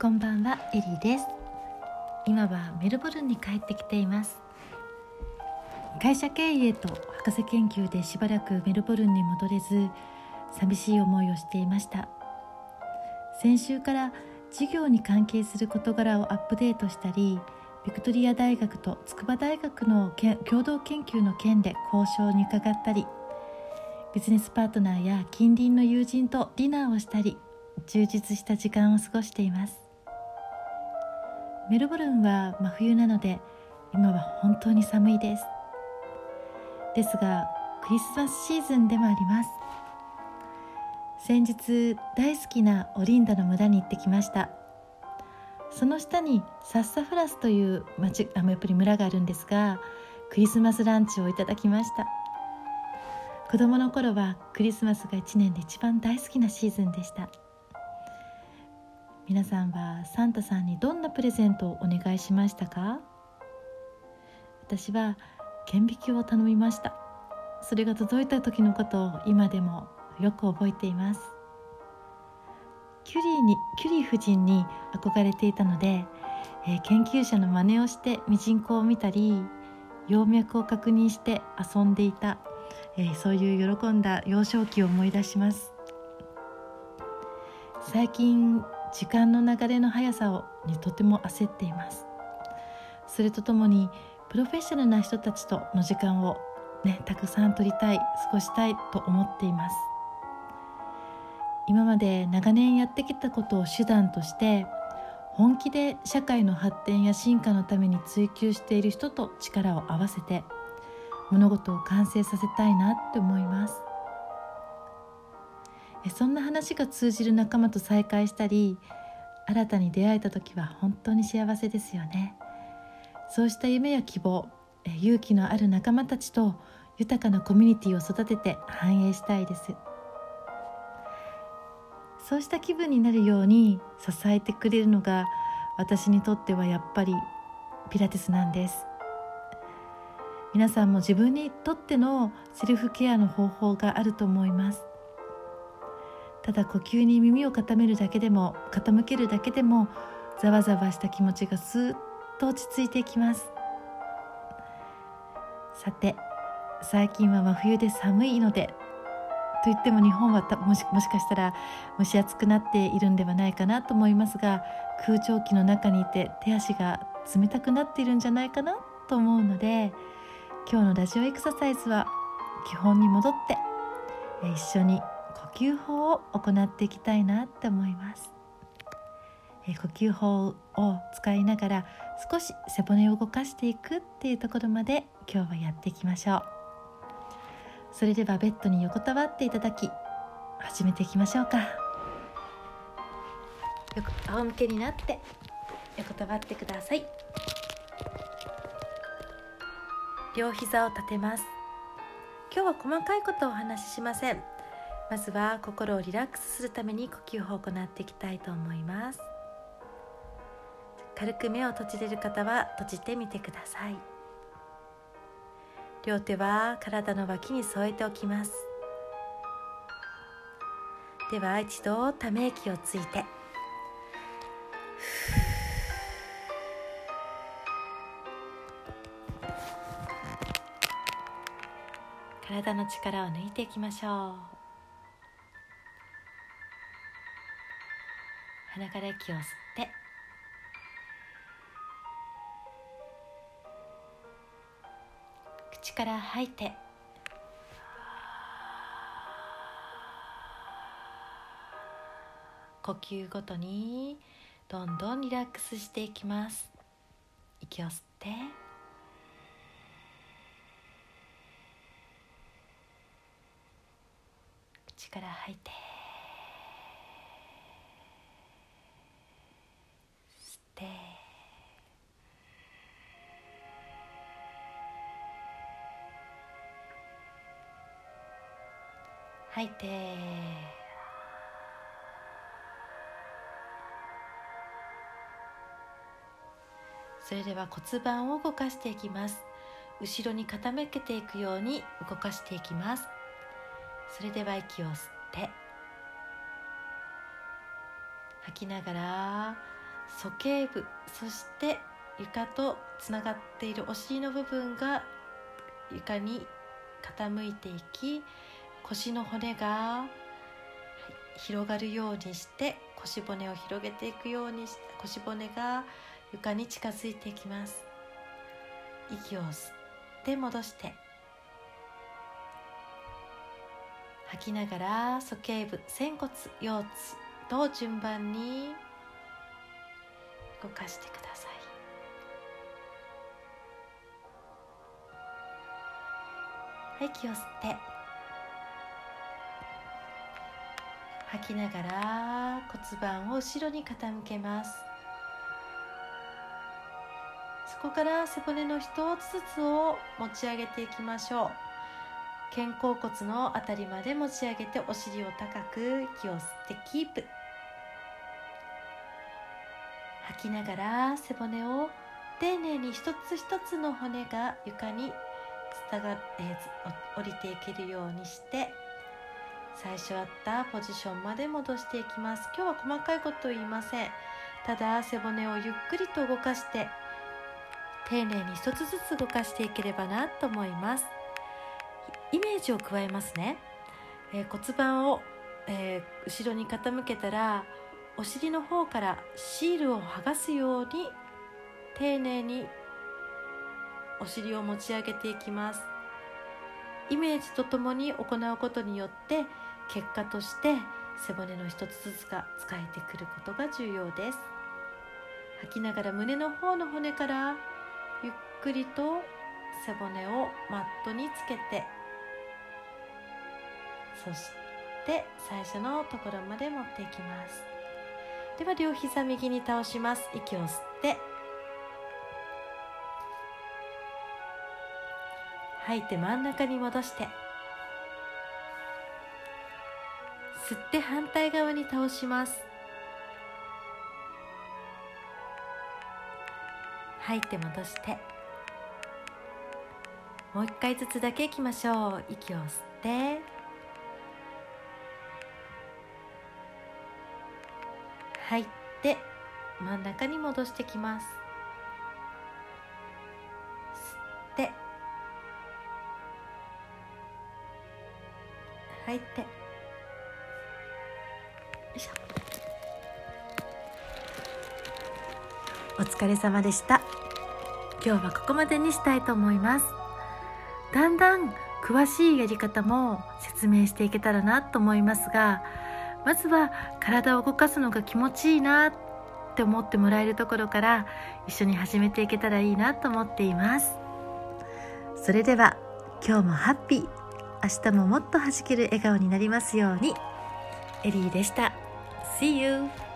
こんばんはエリーです。今はメルボルンに帰ってきています。会社経営と博士研究でしばらくメルボルンに戻れず寂しい思いをしていました。先週から授業に関係する事柄をアップデートしたりビクトリア大学と筑波大学の共同研究の件で交渉に伺ったりビジネスパートナーや近隣の友人とディナーをしたり充実した時間を過ごしています。メルボルンは真冬なので今は本当に寒いです。ですがクリスマスシーズンでもあります。先日大好きなオリンダの村に行ってきました。その下にサッサフラスという町あやっぱり村があるんですがクリスマスランチをいただきました。子供の頃はクリスマスが1年で一番大好きなシーズンでした。皆さんはサンタさんにどんなプレゼントをお願いしましたか？私は顕微鏡を頼みました。それが届いた時のことを今でもよく覚えています。キュリーにキュリー夫人に憧れていたので、えー、研究者の真似をしてミジンコを見たり葉脈を確認して遊んでいたえー、そういう喜んだ幼少期を思い出します。最近時間の流れの速さをにとても焦っています。それとともにプロフェッショナルな人たちとの時間をねたくさん取りたい過ごしたいと思っています。今まで長年やってきたことを手段として本気で社会の発展や進化のために追求している人と力を合わせて物事を完成させたいなって思います。そんな話が通じる仲間と再会したり新たに出会えた時は本当に幸せですよね。そうした夢や希望勇気のある仲間たちと豊かなコミュニティを育てて繁栄したいです。そうした気分になるように支えてくれるのが私にとってはやっぱりピラティスなんです。皆さんも自分にとってのセルフケアの方法があると思います。ただ呼吸に耳を傾めるだけでも傾けるだけでもざわざわした気持ちがスーッと落ち着いていきます。さて最近は真冬で寒いのでといっても日本はもしもしかしたら蒸し暑くなっているんではないかなと思いますが空調機の中にいて手足が冷たくなっているんじゃないかなと思うので今日のラジオエクササイズは基本に戻って一緒に吸法を行っていきたいなって思います。え呼吸法を使いながら少し背骨を動かしていくっていうところまで今日はやっていきましょう。それではベッドに横たわっていただき始めていきましょうか。よく仰向けになって横たわってください。両膝を立てます。今日は細かいことをお話ししません。まずは心をリラックスするために呼吸法を行っていきたいと思います。軽く目を閉じれる方は閉じてみてください。両手は体の脇に添えておきます。では一度ため息をついて。体の力を抜いていきましょう。鼻から息を吸って。口から吐いて。呼吸ごとにどんどんリラックスしていきます。息を吸って。口から吐いて。吐いてそれでは骨盤を動かしていきます。後ろに傾けていくように動かしていきます。それでは息を吸って。吐きながら鼠径部そして床とつながっているお尻の部分が床に傾いていき腰の骨が広がるようにして腰骨を広げていくようにして腰骨が床に近づいていきます。息を吸って戻して吐きながら鼠径部仙骨腰椎と順番に動かしてください息を吸って。吐きながら骨盤を後ろに傾けます。そこから背骨の一つずつを持ち上げていきましょう。肩甲骨のあたりまで持ち上げてお尻を高く息を吸ってキープ。吐きながら背骨を丁寧に一つ一つの骨が床に伝が、えー、降りていけるようにして最初あったポジションまで戻していきます。今日は細かいこと言いません。ただ背骨をゆっくりと動かして丁寧に一つずつ動かしていければなと思います。イメージを加えますね、えー、骨盤を、えー、後ろに傾けたらお尻の方からシールを剥がすように丁寧にお尻を持ち上げていきます。イメージとともに行うことによって結果として背骨の一つずつが使えてくることが重要です。吐きながら胸の方の骨からゆっくりと背骨をマットにつけてそして最初のところまで持っていきます。では両膝右に倒します。息を吸って吐いて真ん中に戻して。吸って反対側に倒します。吐いて戻して。もう一回ずつだけいきましょう。息を吸って。吐いて真ん中に戻してきます。吐いて。よいしょ。お疲れ様でした。今日はここまでにしたいと思います。だんだん詳しいやり方も説明していけたらなと思いますがまずは体を動かすのが気持ちいいなって思ってもらえるところから一緒に始めていけたらいいなと思っています。それでは今日もハッピー。明日ももっと弾ける笑顔になりますようにエリーでした See you!